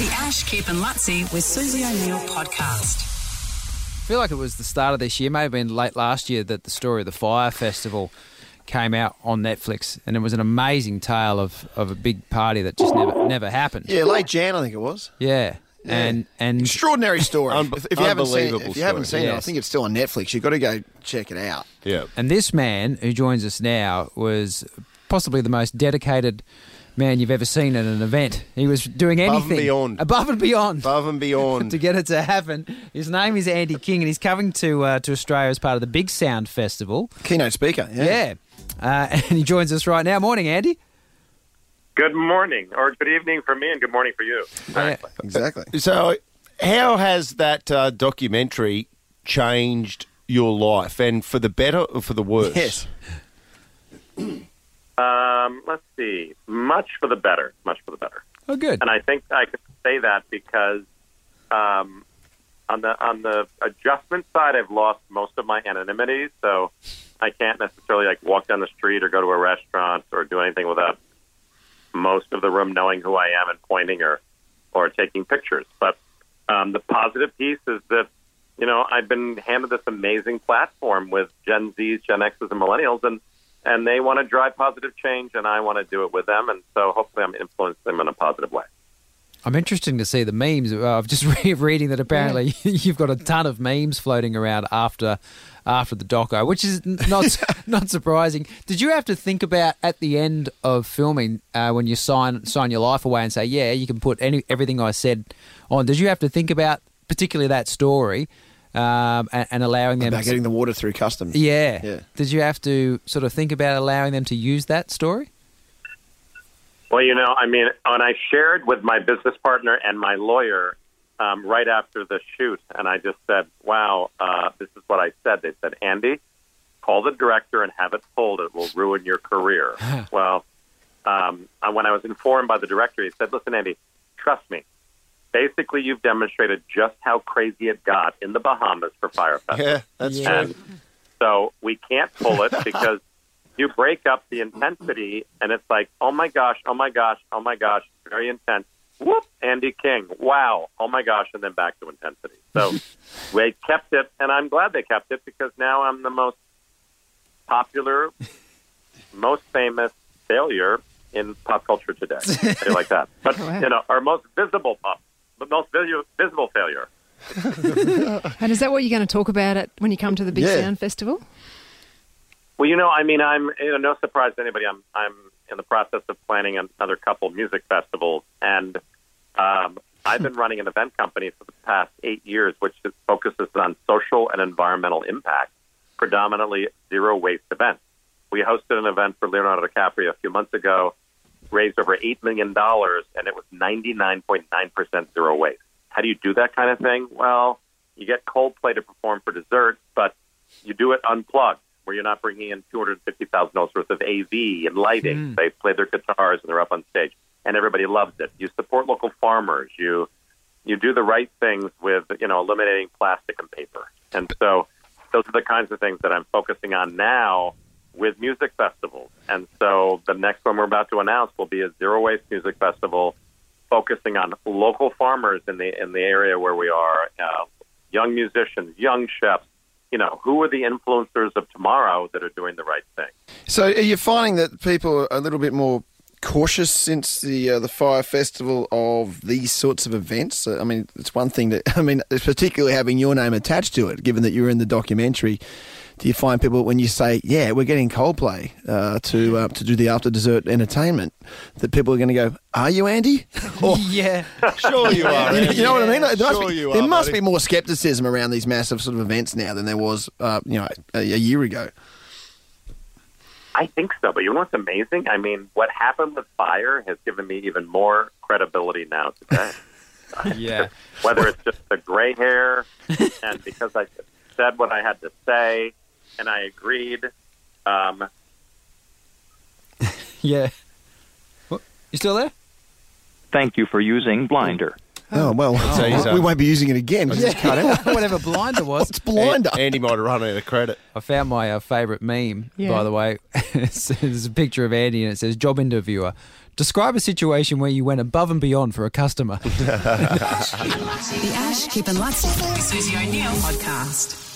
The Ash, Kip and Luttsy with Susie O'Neill podcast. I feel like it was the start of this year, may have been late last year, that the story of the Fyre Festival came out on Netflix, and it was an amazing tale of, of a big party that just never never happened. Yeah, late Jan, I think it was. Yeah. And and Extraordinary story. Un- if, if you haven't seen, unbelievable if you haven't story. seen it, I Yes. think it's still on Netflix. You've got to go check it out. Yeah. and this man who joins us now was possibly the most dedicated man you've ever seen at an event. He was doing Above anything and beyond. above and beyond. Above and beyond. to get it to happen. His name is Andy King, and he's coming to uh, to Australia as part of the Big Sound Festival. Keynote speaker. Yeah. Yeah, uh, and he joins us right now. Morning, Andy. Good morning, or good evening for me, and good morning for you. Uh, Exactly. So, how has that uh, documentary changed your life, and for the better or for the worse? Yes. Um, let's see. Much for the better. Much for the better. oh, good. And I think I can say that because um, on the on the adjustment side, I've lost most of my anonymity, so I can't necessarily like walk down the street or go to a restaurant or do anything without most of the room knowing who I am and pointing or or taking pictures. But um, the positive piece is that you know I've been handed this amazing platform with Gen Zs, Gen Xs, and Millennials, and and they want to drive positive change, and I want to do it with them, and so hopefully I'm influencing them in a positive way. I'm interested to see the memes. Uh, I've just re- reading that apparently you've got a ton of memes floating around after after the doco, which is not not surprising. Did you have to think about at the end of filming uh, when you sign sign your life away and say, "Yeah, you can put any everything I said on"? Did you have to think about particularly that story um, and, and allowing them? About getting the water through customs. yeah. Yeah. Did you have to sort of think about allowing them to use that story? Well, you know, I mean, when I shared with my business partner and my lawyer um, right after the shoot, and I just said, "Wow, uh, this is what I said." They said, "Andy, call the director and have it pulled. It will ruin your career." well, um, uh, when I was informed by the director, he said, "Listen, Andy, trust me. Basically, you've demonstrated just how crazy it got in the Bahamas for Fyre Festival." Yeah, that's Yeah. true. And so we can't pull it because you break up the intensity and it's like, oh my gosh, oh my gosh, oh my gosh, very intense. Whoop, Andy King. Wow. Oh my gosh. And then back to intensity. So they kept it, and I'm glad they kept it because now I'm the most popular, most famous failure in pop culture today. Say like that. But, you know, our most visible pop, the most visible failure. And is that what you're going to talk about it when you come to the Big Yeah. Sound Festival? Well, you know, I mean, I'm you know, no surprise to anybody. I'm I'm in the process of planning another couple music festivals, and um, I've been running an event company for the past eight years, which focuses on social and environmental impact, predominantly zero waste events. We hosted an event for Leonardo DiCaprio a few months ago, raised over eight million dollars, and it was ninety nine point nine percent zero waste. How do you do that kind of thing? Well, you get Coldplay to perform for dessert, but you do it unplugged, where you're not bringing in two hundred fifty thousand dollars worth of AV and lighting. Hmm. They play their guitars and they're up on stage, and everybody loves it. You support local farmers. You you do the right things with you know eliminating plastic and paper, and so those are the kinds of things that I'm focusing on now with music festivals. And so the next one we're about to announce will be a zero waste music festival focusing on local farmers in the in the area where we are, uh, young musicians, young chefs. You know, who are the influencers of tomorrow that are doing the right thing? So are you finding that people are a little bit more cautious since the uh, the Fyre Festival of these sorts of events? Uh, I mean, it's one thing that I mean, it's particularly having your name attached to it, given that you were in the documentary. Do you find people when you say, "Yeah, we're getting Coldplay uh, to uh, to do the after dessert entertainment," that people are going to go, "Are you Andy?" Or, yeah. Sure you are. you, know, Andy. you know what I mean? There must, Sure be, you there are, must be more skepticism around these massive sort of events now than there was, uh, you know, a, a year ago. I think so, but you know what's amazing? I mean, what happened with Fyre has given me even more credibility now today. Yeah. Whether it's just the gray hair, and because I said what I had to say, and I agreed. Um, Yeah. What? You still there? Thank you for using Blinder. Oh well, So he's, we um, wait be using it again. 'cause it's cut out. Whatever blinder was. What's blinder? Andy might have run out of credit. I found my uh, favourite meme, Yeah. by the way. It's- There's a picture of Andy and it says, Job interviewer, Describe a situation where you went above and beyond for a customer. The Ash, Kip and Luttsy with Susie O'Neill podcast.